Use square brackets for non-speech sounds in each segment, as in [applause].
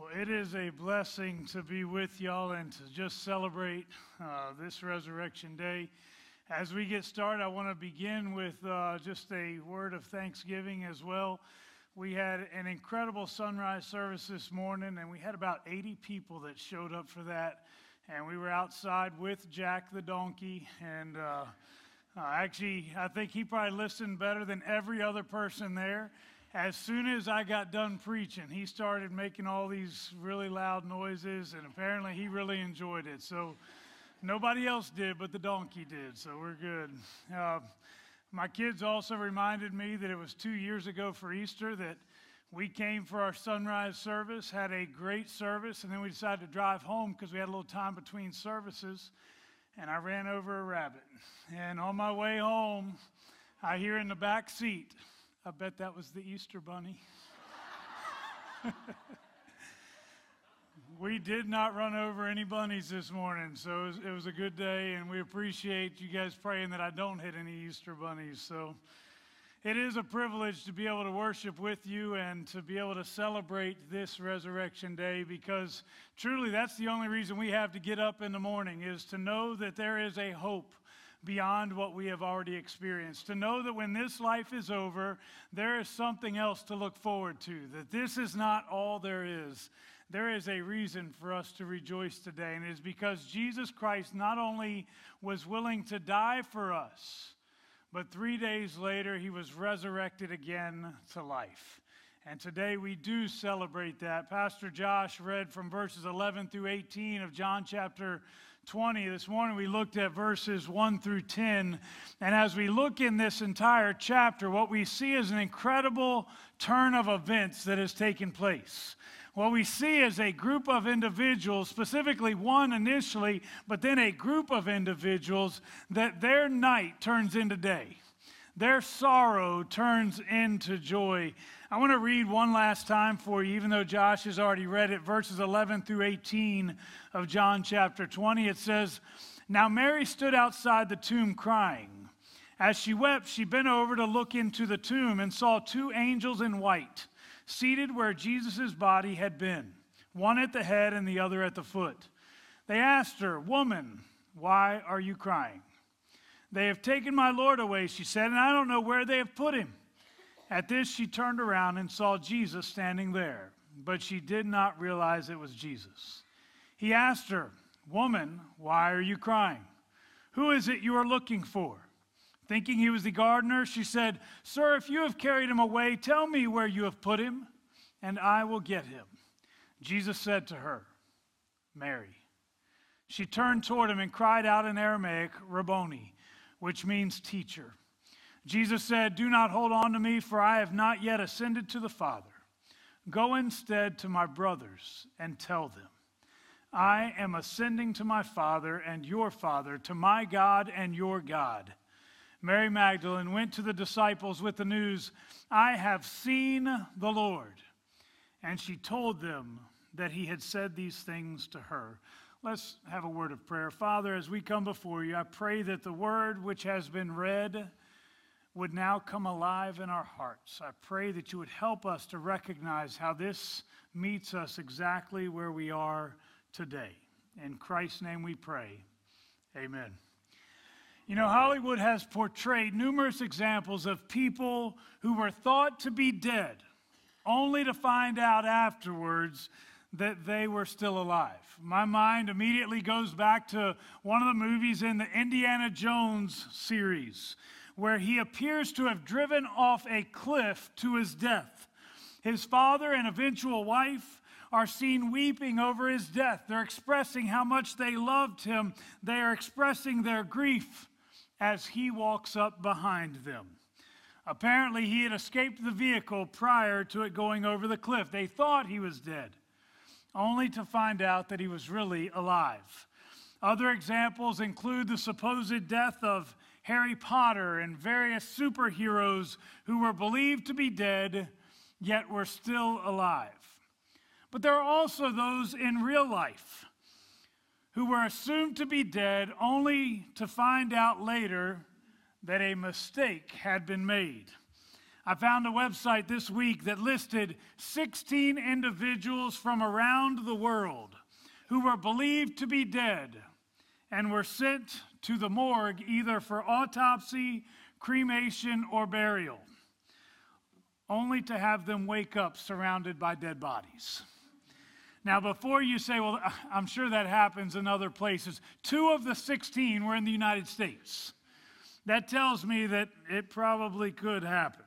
Well, it is a blessing to be with y'all and to just celebrate uh, this Resurrection Day. As we get started, I want to begin with uh, just a word of thanksgiving as well. We had an incredible sunrise service this morning, and we had about 80 people that showed up for that. And we were outside with Jack the donkey, and uh, uh actually, I think he probably listened better than every other person there as soon as I got done preaching, he started making all these really loud noises, and apparently he really enjoyed it. So nobody else did, but the donkey did, so we're good. Uh, my kids also reminded me that it was two years ago for Easter that we came for our sunrise service, had a great service, and then we decided to drive home because we had a little time between services, and I ran over a rabbit. And on my way home, I hear in the back seat, I bet that was the Easter bunny. we did not run over any bunnies this morning, so it was, it was, a good day, and we appreciate you guys praying that I don't hit any Easter bunnies. So it is a privilege to be able to worship with you and to be able to celebrate this Resurrection Day because truly that's the only reason we have to get up in the morning is to know that there is a hope beyond what we have already experienced. To know that when this life is over, there is something else to look forward to, that this is not all there is. There is a reason for us to rejoice today, and it is because Jesus Christ not only was willing to die for us, but three days later, he was resurrected again to life. And today we do celebrate that. Pastor Josh read from verses 11 through 18 of John chapter 20. This morning we looked at verses 1 through 10. And as we look in this entire chapter, what we see is an incredible turn of events that has taken place. What we see is a group of individuals, specifically one initially, but then a group of individuals, that their night turns into day. Their sorrow turns into joy. I want to read one last time for you, even though Josh has already read it, verses 11 through 18 of John chapter 20. It says, Now Mary stood outside the tomb crying. As she wept, she bent over to look into the tomb and saw two angels in white seated where Jesus' body had been, one at the head and the other at the foot. They asked her, Woman, why are you crying? They have taken my Lord away, she said, and I don't know where they have put him. At this, she turned around and saw Jesus standing there, but she did not realize it was Jesus. He asked her, Woman, why are you crying? Who is it you are looking for? Thinking he was the gardener, she said, Sir, if you have carried him away, tell me where you have put him, and I will get him. Jesus said to her, Mary. She turned toward him and cried out in Aramaic, Rabboni, which means teacher. Jesus said, Do not hold on to me, for I have not yet ascended to the Father. Go instead to my brothers and tell them, I am ascending to my Father and your Father, to my God and your God. Mary Magdalene went to the disciples with the news, I have seen the Lord. And she told them that he had said these things to her. Let's have a word of prayer. Father, as we come before you, I pray that the word which has been read, would now come alive in our hearts. I pray that you would help us to recognize how this meets us exactly where we are today. In Christ's name we pray. Amen. You know, Hollywood has portrayed numerous examples of people who were thought to be dead, only to find out afterwards that they were still alive. My mind immediately goes back to one of the movies in the Indiana Jones series where he appears to have driven off a cliff to his death. His father and eventual wife are seen weeping over his death. They're expressing how much they loved him, they are expressing their grief as he walks up behind them. Apparently, he had escaped the vehicle prior to it going over the cliff. They thought he was dead, only to find out that he was really alive. Other examples include the supposed death of Harry Potter and various superheroes who were believed to be dead, yet were still alive. But there are also those in real life who were assumed to be dead only to find out later that a mistake had been made. I found a website this week that listed 16 individuals from around the world who were believed to be dead and were sent to the morgue either for autopsy, cremation, or burial, only to have them wake up surrounded by dead bodies. Now, before you say, well, [laughs] I'm sure that happens in other places, two of the 16 were in the United States. That tells me that it probably could happen.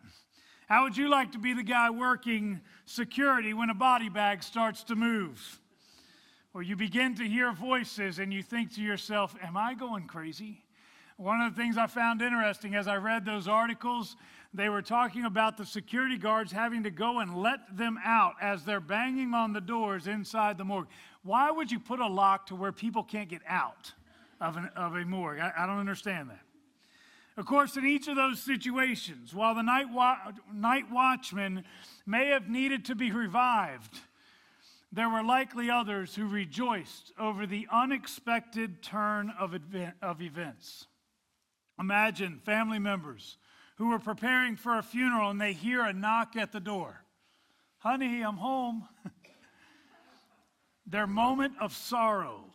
How would you like to be the guy working security when a body bag starts to move? Or you begin to hear voices and you think to yourself, Am I going crazy? One of the things I found interesting as I read those articles, they were talking about the security guards having to go and let them out as they're banging on the doors inside the morgue. Why would you put a lock to where people can't get out of, an, of a morgue? I, I don't understand that. Of course, in each of those situations, while the night, wa- night watchman may have needed to be revived, there were likely others who rejoiced over the unexpected turn of, event- of events. Imagine family members who were preparing for a funeral and they hear a knock at the door. Honey, I'm home. [laughs] Their moment of sorrow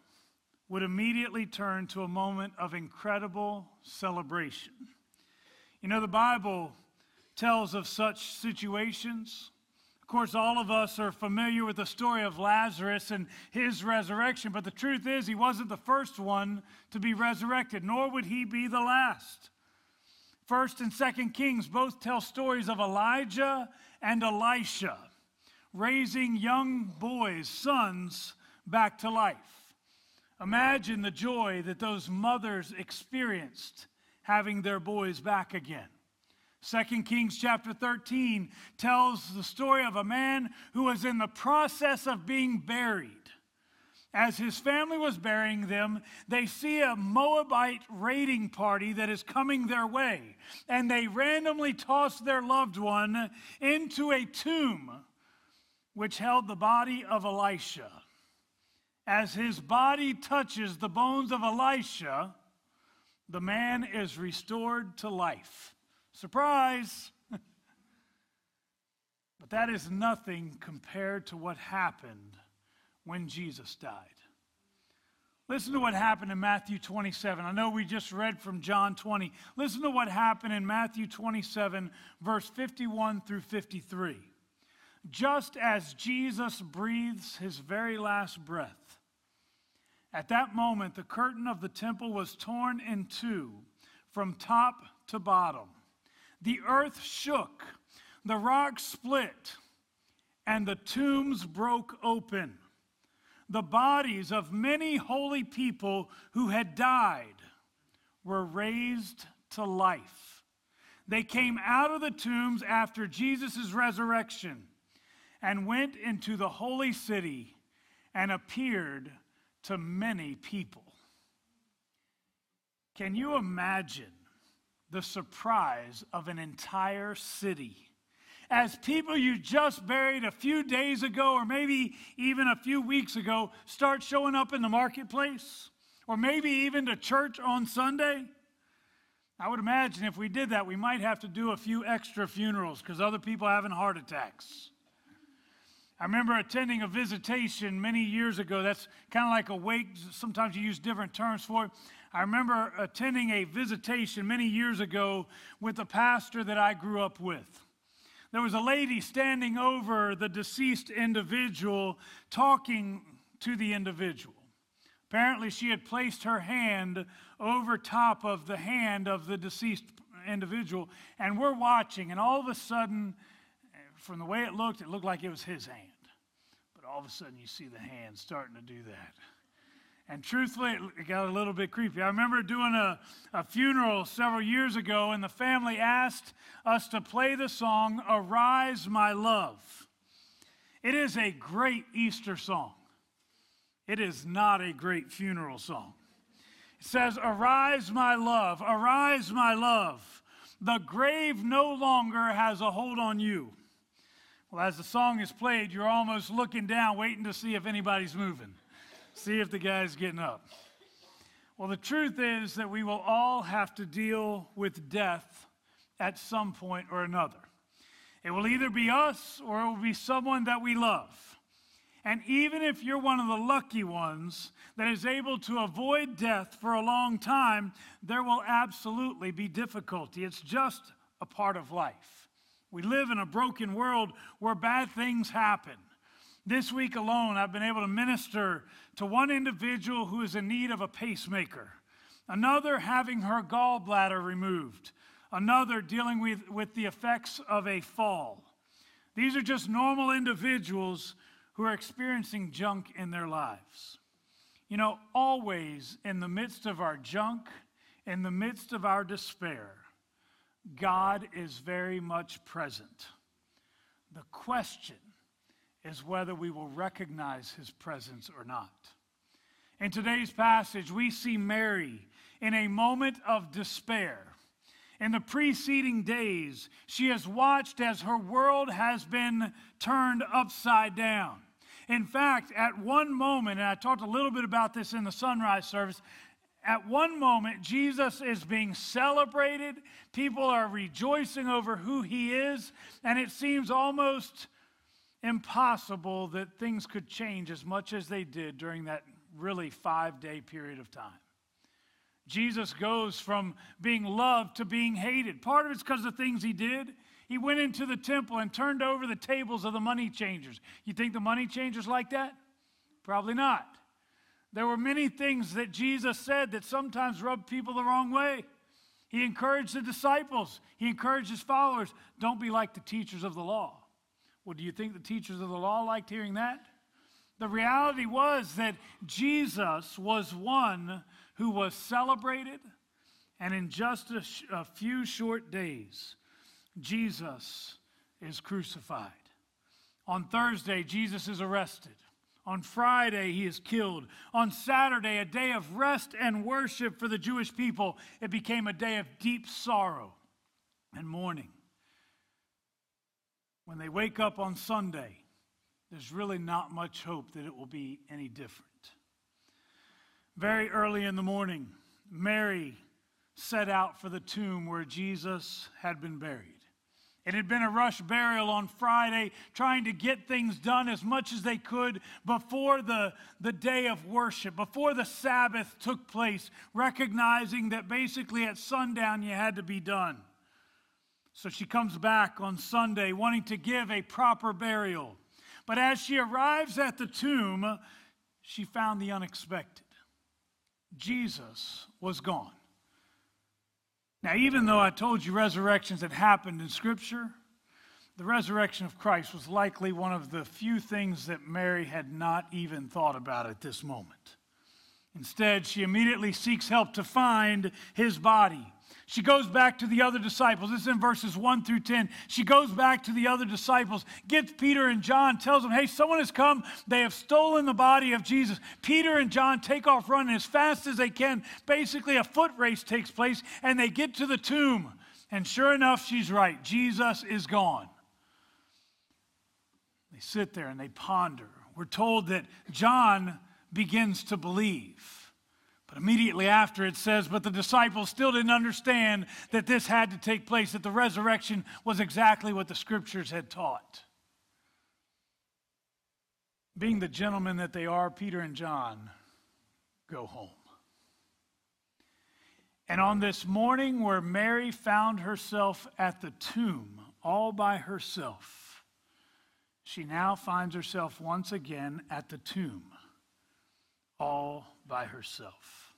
would immediately turn to a moment of incredible celebration. You know, the Bible tells of such situations. Of course, all of us are familiar with the story of Lazarus and his resurrection, but the truth is, he wasn't the first one to be resurrected, nor would he be the last. First and Second Kings both tell stories of Elijah and Elisha raising young boys, sons, back to life. Imagine the joy that those mothers experienced having their boys back again. 2 Kings chapter 13 tells the story of a man who was in the process of being buried. As his family was burying them, they see a Moabite raiding party that is coming their way, and they randomly toss their loved one into a tomb which held the body of Elisha as his body touches the bones of Elisha, the man is restored to life. Surprise! [laughs] but that is nothing compared to what happened when Jesus died. Listen to what happened in Matthew 27. I know we just read from John 20. Listen to what happened in Matthew 27, verse 51 through 53. Just as Jesus breathes his very last breath, at that moment, the curtain of the temple was torn in two from top to bottom. The earth shook, the rocks split, and the tombs broke open. The bodies of many holy people who had died were raised to life. They came out of the tombs after Jesus' resurrection and went into the holy city and appeared to many people. Can you imagine the surprise of an entire city? As people you just buried a few days ago, or maybe even a few weeks ago, start showing up in the marketplace, or maybe even to church on Sunday. I would imagine if we did that, we might have to do a few extra funerals because other people are having heart attacks. I remember attending a visitation many years ago. That's kind of like a wake. Sometimes you use different terms for it. I remember attending a visitation many years ago with a pastor that I grew up with. There was a lady standing over the deceased individual, talking to the individual. Apparently, she had placed her hand over top of the hand of the deceased individual, and we're watching, and all of a sudden, from the way it looked, it looked like it was his hand. But all of a sudden, you see the hand starting to do that. And truthfully, it got a little bit creepy. I remember doing a, a funeral several years ago, and the family asked us to play the song, Arise, My Love. It is a great Easter song. It is not a great funeral song. It says, Arise, my love, arise, my love. The grave no longer has a hold on you. Well, as the song is played, you're almost looking down, waiting to see if anybody's moving, see if the guy's getting up. Well, the truth is that we will all have to deal with death at some point or another. It will either be us or it will be someone that we love. And even if you're one of the lucky ones that is able to avoid death for a long time, there will absolutely be difficulty. It's just a part of life. We live in a broken world where bad things happen. This week alone, I've been able to minister to one individual who is in need of a pacemaker, another having her gallbladder removed, another dealing with, with the effects of a fall. These are just normal individuals who are experiencing junk in their lives. You know, always in the midst of our junk, in the midst of our despair, God is very much present. The question is whether we will recognize his presence or not. In today's passage, we see Mary in a moment of despair. In the preceding days, she has watched as her world has been turned upside down. In fact, at one moment, and I talked a little bit about this in the sunrise service, at one moment, Jesus is being celebrated. People are rejoicing over who he is, and it seems almost impossible that things could change as much as they did during that really five day period of time. Jesus goes from being loved to being hated. Part of it's because of things he did. He went into the temple and turned over the tables of the money changers. You think the money changers like that? Probably not. There were many things that Jesus said that sometimes rubbed people the wrong way. He encouraged the disciples, he encouraged his followers don't be like the teachers of the law. Well, do you think the teachers of the law liked hearing that? The reality was that Jesus was one who was celebrated, and in just a, sh- a few short days, Jesus is crucified. On Thursday, Jesus is arrested. On Friday, he is killed. On Saturday, a day of rest and worship for the Jewish people, it became a day of deep sorrow and mourning. When they wake up on Sunday, there's really not much hope that it will be any different. Very early in the morning, Mary set out for the tomb where Jesus had been buried. It had been a rush burial on Friday, trying to get things done as much as they could before the, the day of worship, before the Sabbath took place, recognizing that basically at sundown you had to be done. So she comes back on Sunday wanting to give a proper burial. But as she arrives at the tomb, she found the unexpected. Jesus was gone. Now, even though I told you resurrections had happened in Scripture, the resurrection of Christ was likely one of the few things that Mary had not even thought about at this moment. Instead, she immediately seeks help to find his body. She goes back to the other disciples. This is in verses 1 through 10. She goes back to the other disciples, gets Peter and John, tells them, Hey, someone has come. They have stolen the body of Jesus. Peter and John take off running as fast as they can. Basically, a foot race takes place, and they get to the tomb. And sure enough, she's right. Jesus is gone. They sit there and they ponder. We're told that John begins to believe. But immediately after it says, But the disciples still didn't understand that this had to take place, that the resurrection was exactly what the scriptures had taught. Being the gentlemen that they are, Peter and John go home. And on this morning where Mary found herself at the tomb all by herself, she now finds herself once again at the tomb all by herself.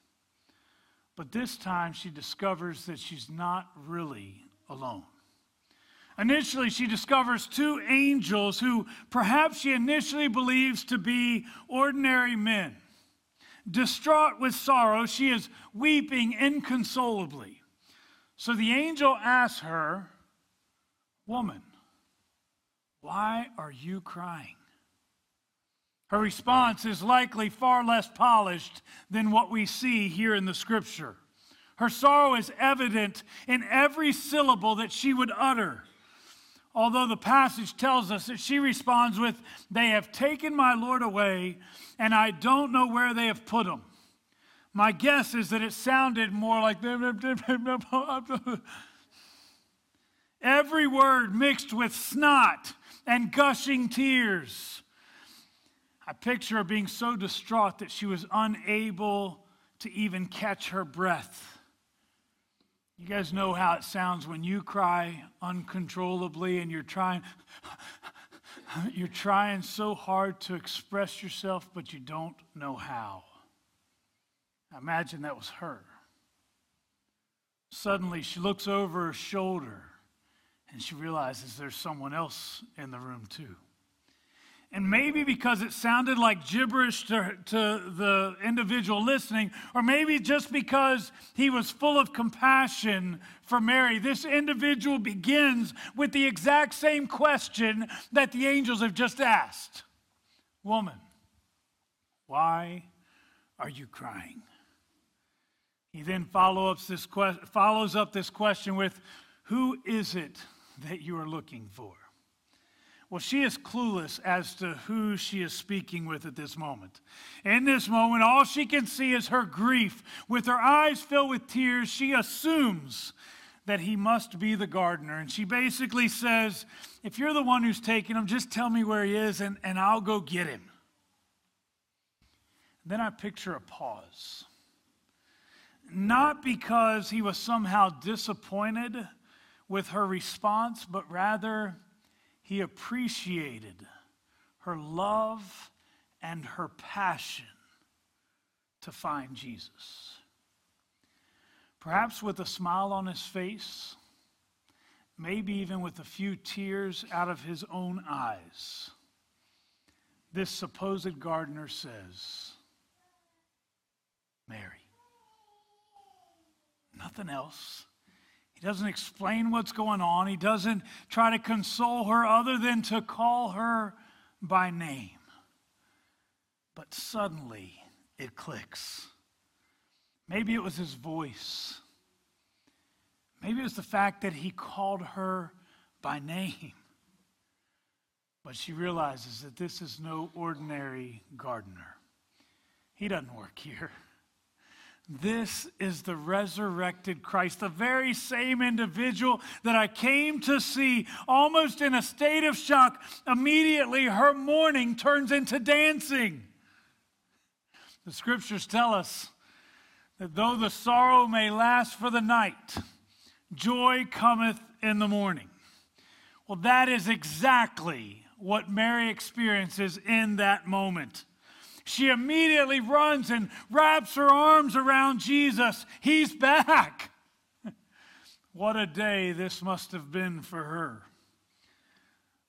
But this time she discovers that she's not really alone. Initially, she discovers two angels who perhaps she initially believes to be ordinary men. Distraught with sorrow, she is weeping inconsolably. So the angel asks her, Woman, why are you crying? Her response is likely far less polished than what we see here in the scripture. Her sorrow is evident in every syllable that she would utter. Although the passage tells us that she responds with, They have taken my Lord away, and I don't know where they have put him. My guess is that it sounded more like, Every word mixed with snot and gushing tears. I picture her being so distraught that she was unable to even catch her breath. You guys know how it sounds when you cry uncontrollably and you're trying [laughs] you're trying so hard to express yourself but you don't know how. I imagine that was her. Suddenly she looks over her shoulder and she realizes there's someone else in the room too. And maybe because it sounded like gibberish to, to the individual listening, or maybe just because he was full of compassion for Mary, this individual begins with the exact same question that the angels have just asked Woman, why are you crying? He then follow this que- follows up this question with Who is it that you are looking for? Well, she is clueless as to who she is speaking with at this moment. In this moment, all she can see is her grief. With her eyes filled with tears, she assumes that he must be the gardener. And she basically says, If you're the one who's taking him, just tell me where he is and, and I'll go get him. Then I picture a pause. Not because he was somehow disappointed with her response, but rather he appreciated her love and her passion to find Jesus. Perhaps with a smile on his face, maybe even with a few tears out of his own eyes, this supposed gardener says, Mary. Nothing else. He doesn't explain what's going on. He doesn't try to console her other than to call her by name. But suddenly it clicks. Maybe it was his voice. Maybe it was the fact that he called her by name. But she realizes that this is no ordinary gardener. He doesn't work here. This is the resurrected Christ, the very same individual that I came to see, almost in a state of shock. Immediately, her mourning turns into dancing. The scriptures tell us that though the sorrow may last for the night, joy cometh in the morning. Well, that is exactly what Mary experiences in that moment. She immediately runs and wraps her arms around Jesus. He's back. [laughs] what a day this must have been for her.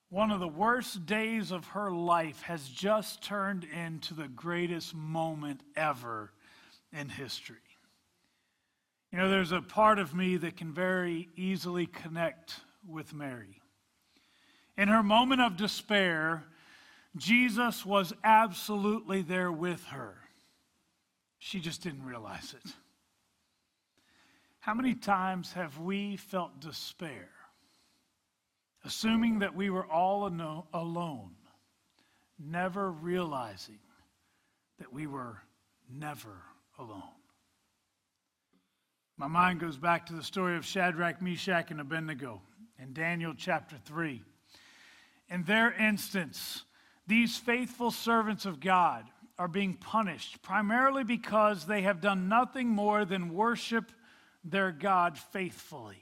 One of the worst days of her life has just turned into the greatest moment ever in history. You know, there's a part of me that can very easily connect with Mary. In her moment of despair, Jesus was absolutely there with her. She just didn't realize it. How many times have we felt despair, assuming that we were all alone, never realizing that we were never alone? My mind goes back to the story of Shadrach, Meshach, and Abednego in Daniel chapter 3. In their instance, these faithful servants of God are being punished primarily because they have done nothing more than worship their God faithfully.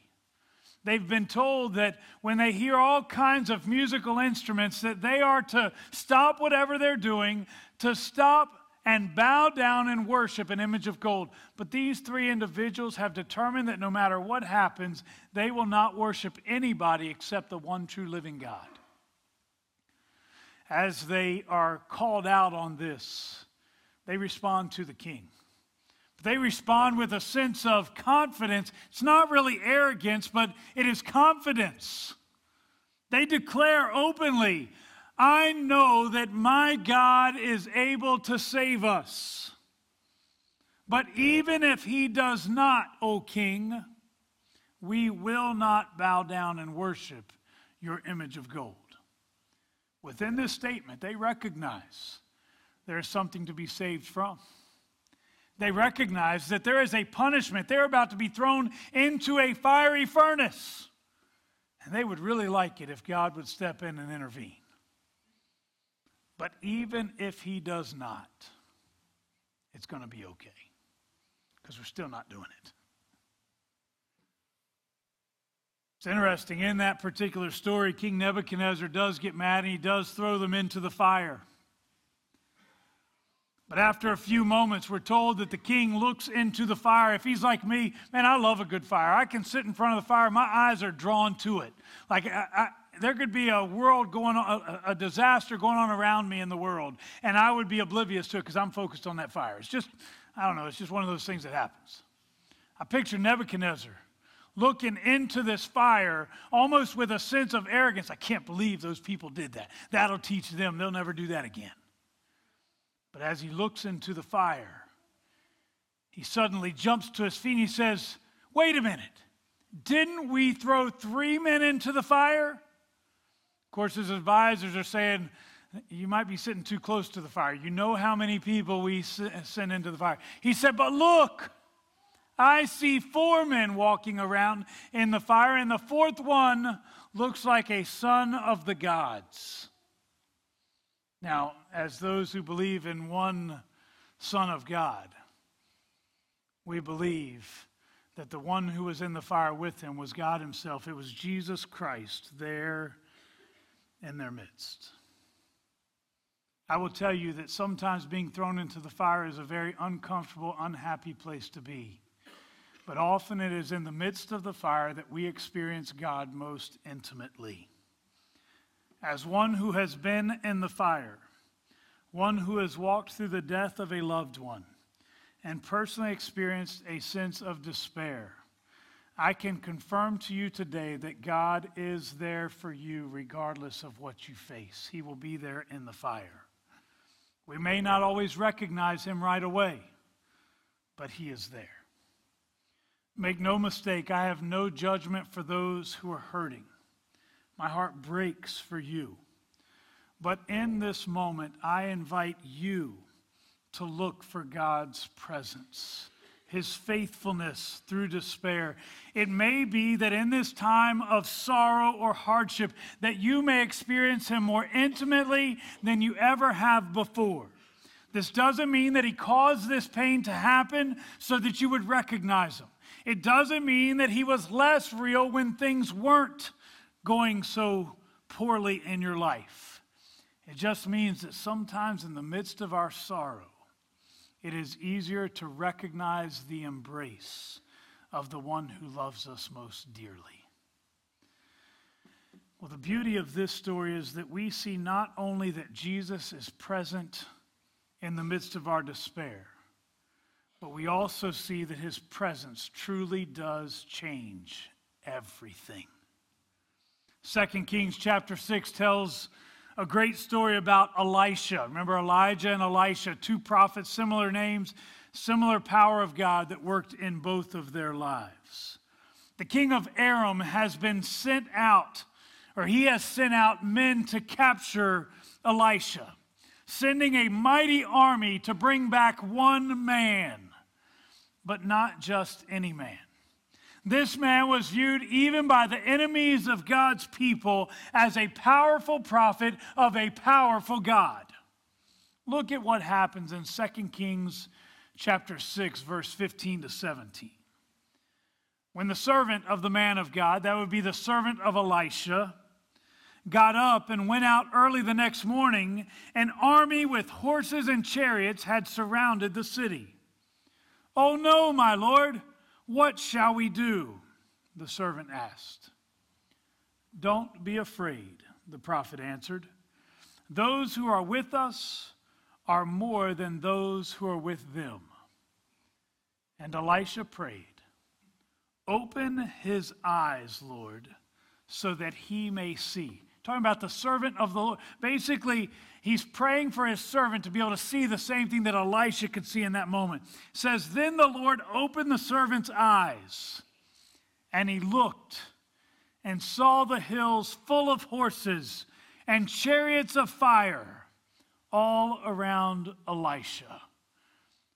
They've been told that when they hear all kinds of musical instruments that they are to stop whatever they're doing, to stop and bow down and worship an image of gold. But these three individuals have determined that no matter what happens, they will not worship anybody except the one true living God as they are called out on this, they respond to the king. They respond with a sense of confidence. It's not really arrogance, but it is confidence. They declare openly, I know that my God is able to save us. But even if he does not, O king, we will not bow down and worship your image of gold. Within this statement, they recognize there is something to be saved from. They recognize that there is a punishment. They're about to be thrown into a fiery furnace. And they would really like it if God would step in and intervene. But even if he does not, it's going to be okay because we're still not doing it. It's interesting. In that particular story, King Nebuchadnezzar does get mad and he does throw them into the fire. But after a few moments, we're told that the king looks into the fire. If he's like me, man, I love a good fire. I can sit in front of the fire, my eyes are drawn to it. Like I, I, there could be a world going on, a, a, disaster going on around me in the world, and I would be oblivious to it because I'm focused on that fire. It's just, I don't know, it's just one of those things that happens. I picture Nebuchadnezzar looking into this fire almost with a sense of arrogance. I can't believe those people did that. That'll teach them, they'll never do that again. But as he looks into the fire, he suddenly jumps to his feet and he says, Wait a minute. Didn't we throw three men into the fire? Of course, his advisors are saying, You might be sitting too close to the fire. You know how many people we sent into the fire. He said, But look, I see four men walking around in the fire, and the fourth one looks like a son of the gods. Now, as those who believe in one Son of God, we believe that the one who was in the fire with him was God Himself. It was Jesus Christ there in their midst. I will tell you that sometimes being thrown into the fire is a very uncomfortable, unhappy place to be. But often it is in the midst of the fire that we experience God most intimately as one who has been in the fire, one who has walked through the death of a loved one, and personally experienced a sense of despair, I can confirm to you today that God is there for you regardless of what you face. He will be there in the fire. We may not always recognize Him right away, but He is there. Make no mistake, I have no judgment for those who are hurting. My heart breaks for you. But in this moment, I invite you to look for God's presence, His faithfulness through despair. It may be that in this time of sorrow or hardship, that you may experience Him more intimately than you ever have before. This doesn't mean that He caused this pain to happen so that you would recognize Him. It doesn't mean that He was less real when things weren't going so poorly in your life. It just means that sometimes in the midst of our sorrow, it is easier to recognize the embrace of the one who loves us most dearly. Well, the beauty of this story is that we see not only that Jesus is present in the midst of our despair, but we also see that his presence truly does change everything. Second Kings chapter 6 tells a great story about Elisha. Remember Elijah and Elisha, two prophets, similar names, similar power of God that worked in both of their lives. The king of Aram has been sent out, or he has sent out men to capture Elisha, sending a mighty army to bring back one man, but not just any man. This man was viewed even by the enemies of God's people as a powerful prophet of a powerful God. Look at what happens in 2 Kings chapter 6 verse 15 to 17. When the servant of the man of God, that would be the servant of Elisha, got up and went out early the next morning, an army with horses and chariots had surrounded the city. Oh no, my lord, what shall we do? The servant asked. Don't be afraid, the prophet answered. Those who are with us are more than those who are with them. And Elisha prayed, Open his eyes, Lord, so that he may see. Talking about the servant of the Lord. Basically, he's praying for his servant to be able to see the same thing that Elisha could see in that moment. It says, Then the Lord opened the servant's eyes, and he looked and saw the hills full of horses and chariots of fire all around Elisha.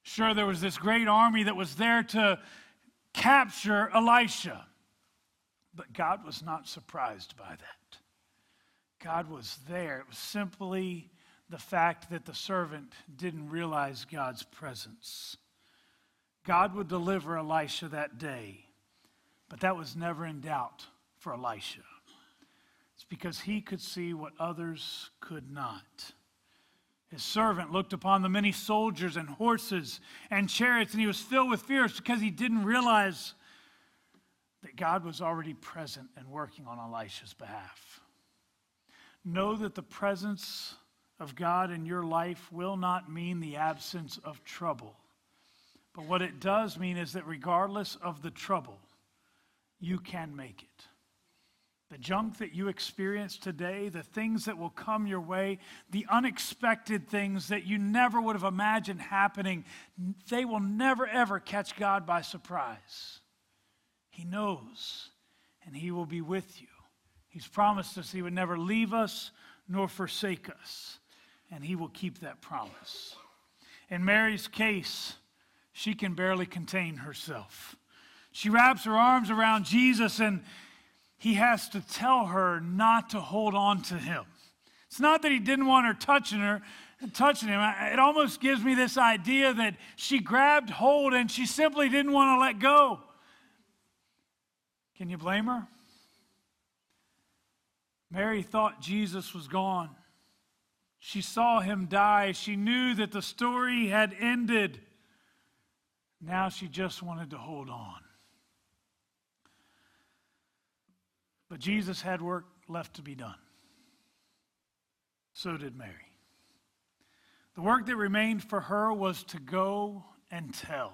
Sure, there was this great army that was there to capture Elisha. But God was not surprised by that. God was there. It was simply the fact that the servant didn't realize God's presence. God would deliver Elisha that day, but that was never in doubt for Elisha. It's because he could see what others could not. His servant looked upon the many soldiers and horses and chariots, and he was filled with fear because he didn't realize that God was already present and working on Elisha's behalf. Know that the presence of God in your life will not mean the absence of trouble. But what it does mean is that regardless of the trouble, you can make it. The junk that you experience today, the things that will come your way, the unexpected things that you never would have imagined happening, they will never ever catch God by surprise. He knows, and He will be with you. He's promised us He would never leave us nor forsake us, and He will keep that promise. In Mary's case, she can barely contain herself. She wraps her arms around Jesus, and he has to tell her not to hold on to him. It's not that he didn't want her touching her, touching him. It almost gives me this idea that she grabbed hold and she simply didn't want to let go. Can you blame her? Mary thought Jesus was gone. She saw him die. She knew that the story had ended. Now she just wanted to hold on. But Jesus had work left to be done. So did Mary. The work that remained for her was to go and tell.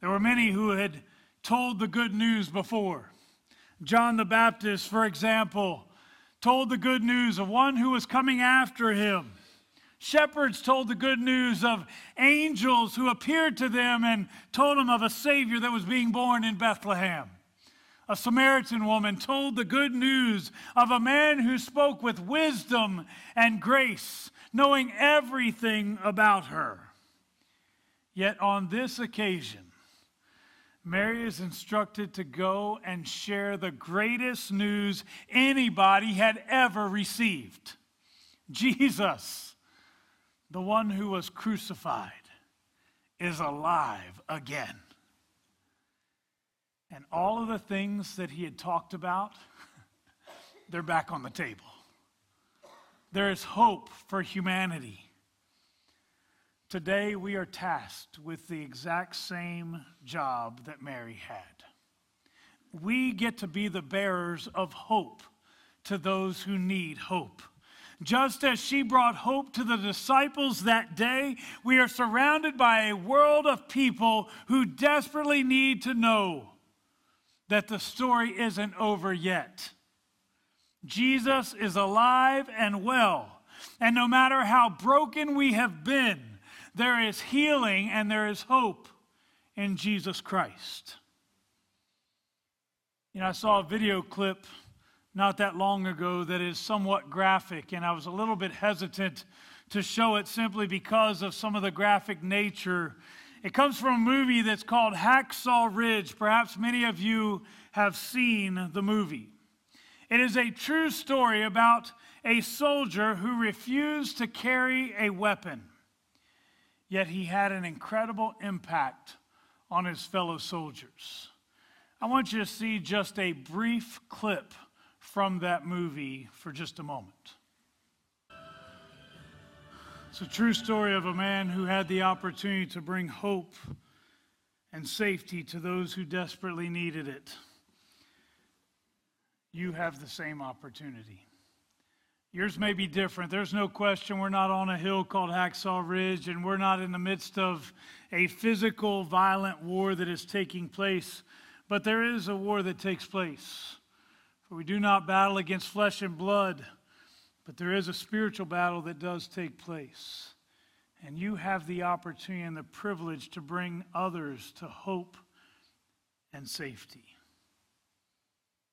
There were many who had told the good news before. John the Baptist, for example, told the good news of one who was coming after him. Shepherds told the good news of angels who appeared to them and told them of a Savior that was being born in Bethlehem. A Samaritan woman told the good news of a man who spoke with wisdom and grace, knowing everything about her. Yet on this occasion, Mary is instructed to go and share the greatest news anybody had ever received Jesus, the one who was crucified, is alive again. And all of the things that he had talked about, [laughs] they're back on the table. There is hope for humanity. Today, we are tasked with the exact same job that Mary had. We get to be the bearers of hope to those who need hope. Just as she brought hope to the disciples that day, we are surrounded by a world of people who desperately need to know that the story isn't over yet. Jesus is alive and well, and no matter how broken we have been, there is healing and there is hope in Jesus Christ. You know, I saw a video clip not that long ago that is somewhat graphic, and I was a little bit hesitant to show it simply because of some of the graphic nature. It comes from a movie that's called Hacksaw Ridge. Perhaps many of you have seen the movie. It is a true story about a soldier who refused to carry a weapon yet he had an incredible impact on his fellow soldiers. I want you to see just a brief clip from that movie for just a moment. It's a true story of a man who had the opportunity to bring hope and safety to those who desperately needed it. You have the same opportunity. Yours may be different. There's no question we're not on a hill called Hacksaw Ridge, and we're not in the midst of a physical, violent war that is taking place. But there is a war that takes place. For we do not battle against flesh and blood, but there is a spiritual battle that does take place. And you have the opportunity and the privilege to bring others to hope and safety.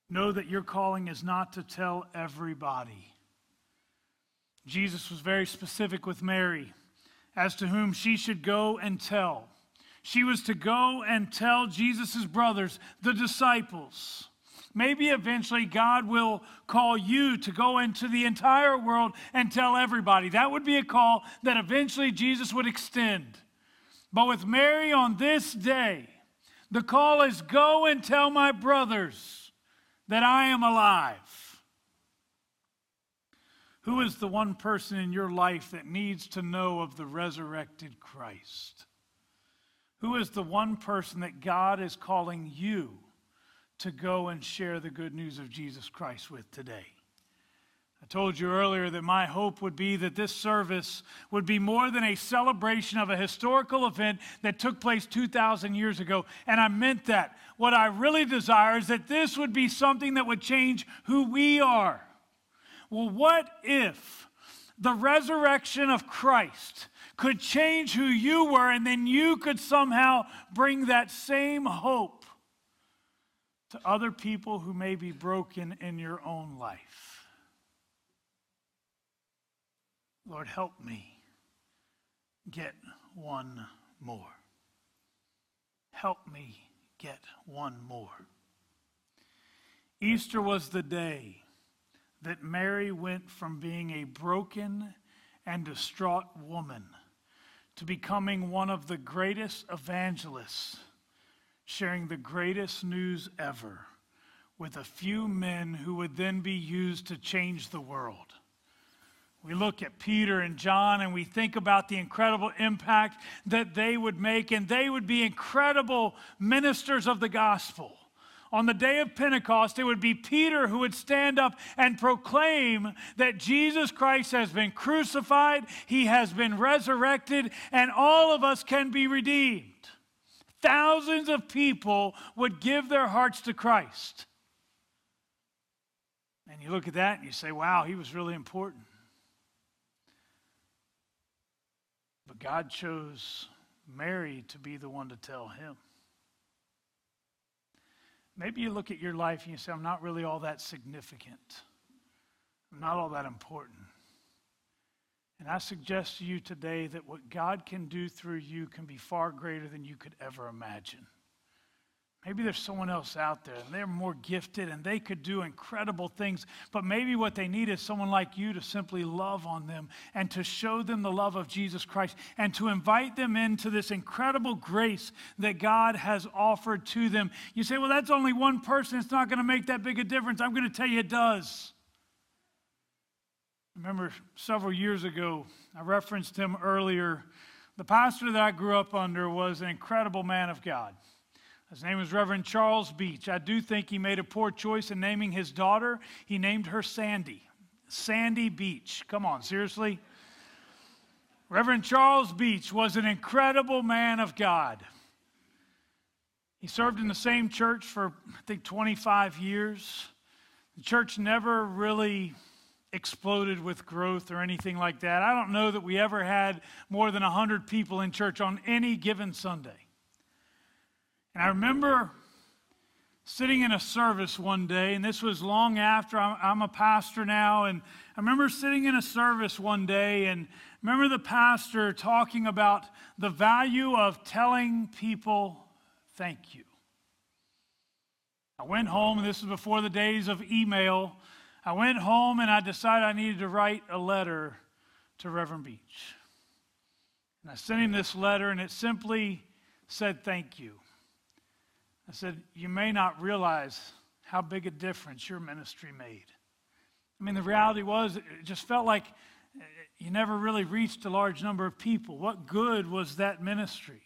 Know that your calling is not to tell everybody Jesus was very specific with Mary as to whom she should go and tell. She was to go and tell Jesus' brothers, the disciples. Maybe eventually God will call you to go into the entire world and tell everybody. That would be a call that eventually Jesus would extend. But with Mary on this day, the call is go and tell my brothers that I am alive. Who is the one person in your life that needs to know of the resurrected Christ? Who is the one person that God is calling you to go and share the good news of Jesus Christ with today? I told you earlier that my hope would be that this service would be more than a celebration of a historical event that took place 2,000 years ago. And I meant that. What I really desire is that this would be something that would change who we are. Well, what if the resurrection of Christ could change who you were and then you could somehow bring that same hope to other people who may be broken in your own life? Lord, help me get one more. Help me get one more. Easter was the day that Mary went from being a broken and distraught woman to becoming one of the greatest evangelists, sharing the greatest news ever with a few men who would then be used to change the world. We look at Peter and John and we think about the incredible impact that they would make, and they would be incredible ministers of the gospel on the day of Pentecost, it would be Peter who would stand up and proclaim that Jesus Christ has been crucified, he has been resurrected, and all of us can be redeemed. Thousands of people would give their hearts to Christ. And you look at that and you say, wow, he was really important. But God chose Mary to be the one to tell him. Maybe you look at your life and you say, I'm not really all that significant. I'm not all that important. And I suggest to you today that what God can do through you can be far greater than you could ever imagine. Maybe there's someone else out there and they're more gifted and they could do incredible things, but maybe what they need is someone like you to simply love on them and to show them the love of Jesus Christ and to invite them into this incredible grace that God has offered to them. You say, well, that's only one person. It's not going to make that big a difference. I'm going to tell you it does. I remember several years ago, I referenced him earlier. The pastor that I grew up under was an incredible man of God. His name was Reverend Charles Beach. I do think he made a poor choice in naming his daughter. He named her Sandy. Sandy Beach. Come on, seriously? Reverend Charles Beach was an incredible man of God. He served in the same church for, I think, 25 years. The church never really exploded with growth or anything like that. I don't know that we ever had more than 100 people in church on any given Sunday. And I remember sitting in a service one day, and this was long after I'm, I'm, a pastor now. And I remember sitting in a service one day, and remember the pastor talking about the value of telling people thank you. I went home, and this was before the days of email. I went home and I decided I needed to write a letter to Reverend Beach. And I sent him this letter, and it simply said, Thank you. I said, You may not realize how big a difference your ministry made. I mean, the reality was, it just felt like you never really reached a large number of people. What good was that ministry?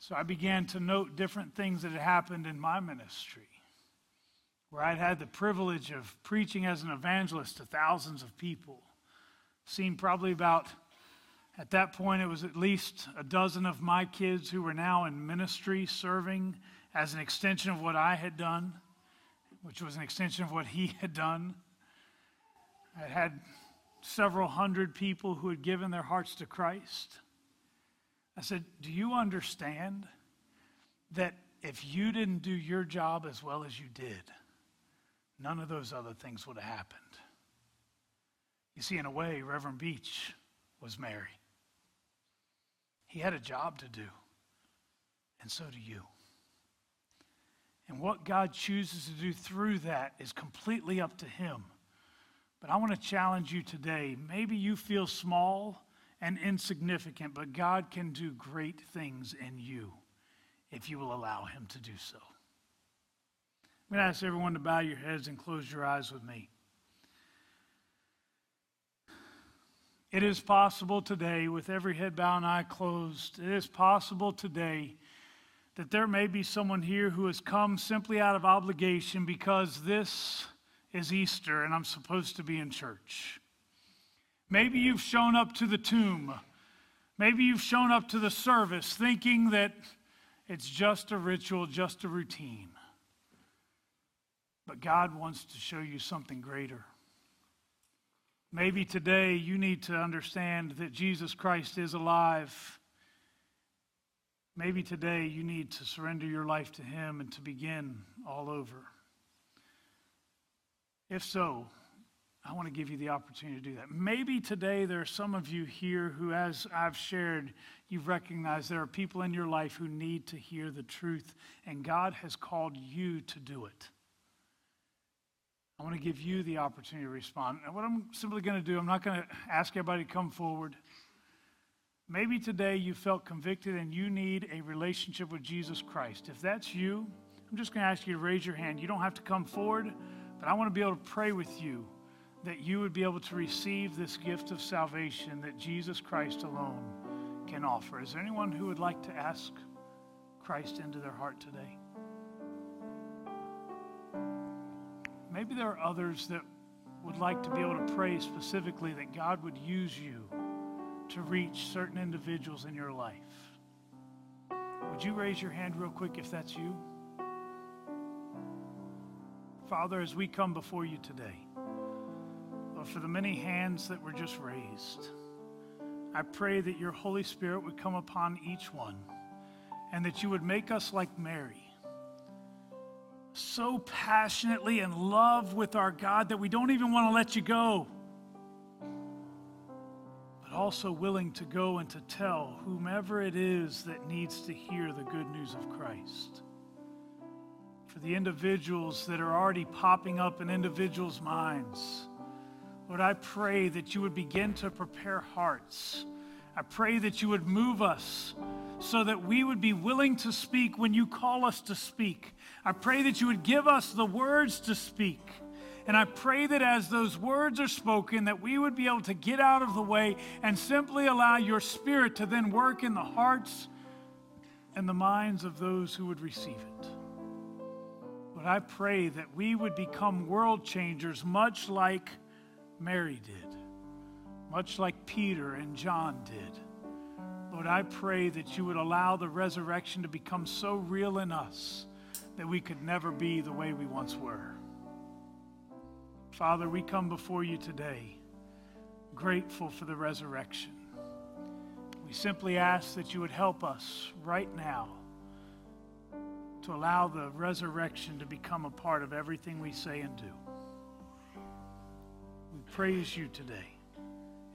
So I began to note different things that had happened in my ministry, where I'd had the privilege of preaching as an evangelist to thousands of people. Seen probably about at that point, it was at least a dozen of my kids who were now in ministry serving as an extension of what I had done, which was an extension of what he [laughs] had done. I had several hundred people who had given their hearts to Christ. I said, Do you understand that if you didn't do your job as well as you did, none of those other things would have happened? You see, in a way, Reverend Beach was Mary. He had a job to do, and so do you. And what God chooses to do through that is completely up to Him. But I want to challenge you today. Maybe you feel small and insignificant, but God can do great things in you if you will allow Him to do so. I'm going to ask everyone to bow your heads and close your eyes with me. It is possible today, with every head bowed and eye closed, it is possible today that there may be someone here who has come simply out of obligation because this is Easter and I'm supposed to be in church. Maybe you've shown up to the tomb. Maybe you've shown up to the service thinking that it's just a ritual, just a routine. But God wants to show you something greater. Maybe today you need to understand that Jesus Christ is alive. Maybe today you need to surrender your life to Him and to begin all over. If so, I want to give you the opportunity to do that. Maybe today there are some of you here who, as I've shared, you've recognized there are people in your life who need to hear the truth, and God has called you to do it. I want to give you the opportunity to respond. And what I'm simply going to do, I'm not going to ask everybody to come forward. Maybe today you felt convicted and you need a relationship with Jesus Christ. If that's you, I'm just going to ask you to raise your hand. You don't have to come forward, but I want to be able to pray with you that you would be able to receive this gift of salvation that Jesus Christ alone can offer. Is there anyone who would like to ask Christ into their heart today? Maybe there are others that would like to be able to pray specifically that God would use you to reach certain individuals in your life. Would you raise your hand real quick if that's you? Father, as we come before you today, Lord, for the many hands that were just raised, I pray that your Holy Spirit would come upon each one and that you would make us like Mary so passionately in love with our God that we don't even want to let you go, but also willing to go and to tell whomever it is that needs to hear the good news of Christ. For the individuals that are already popping up in individuals' minds, Lord, I pray that you would begin to prepare hearts. I pray that you would move us so that we would be willing to speak when you call us to speak. I pray that you would give us the words to speak. And I pray that as those words are spoken, that we would be able to get out of the way and simply allow your spirit to then work in the hearts and the minds of those who would receive it. But I pray that we would become world changers, much like Mary did, much like Peter and John did. Lord, I pray that you would allow the resurrection to become so real in us that we could never be the way we once were. Father, we come before you today grateful for the resurrection. We simply ask that you would help us right now to allow the resurrection to become a part of everything we say and do. We praise you today.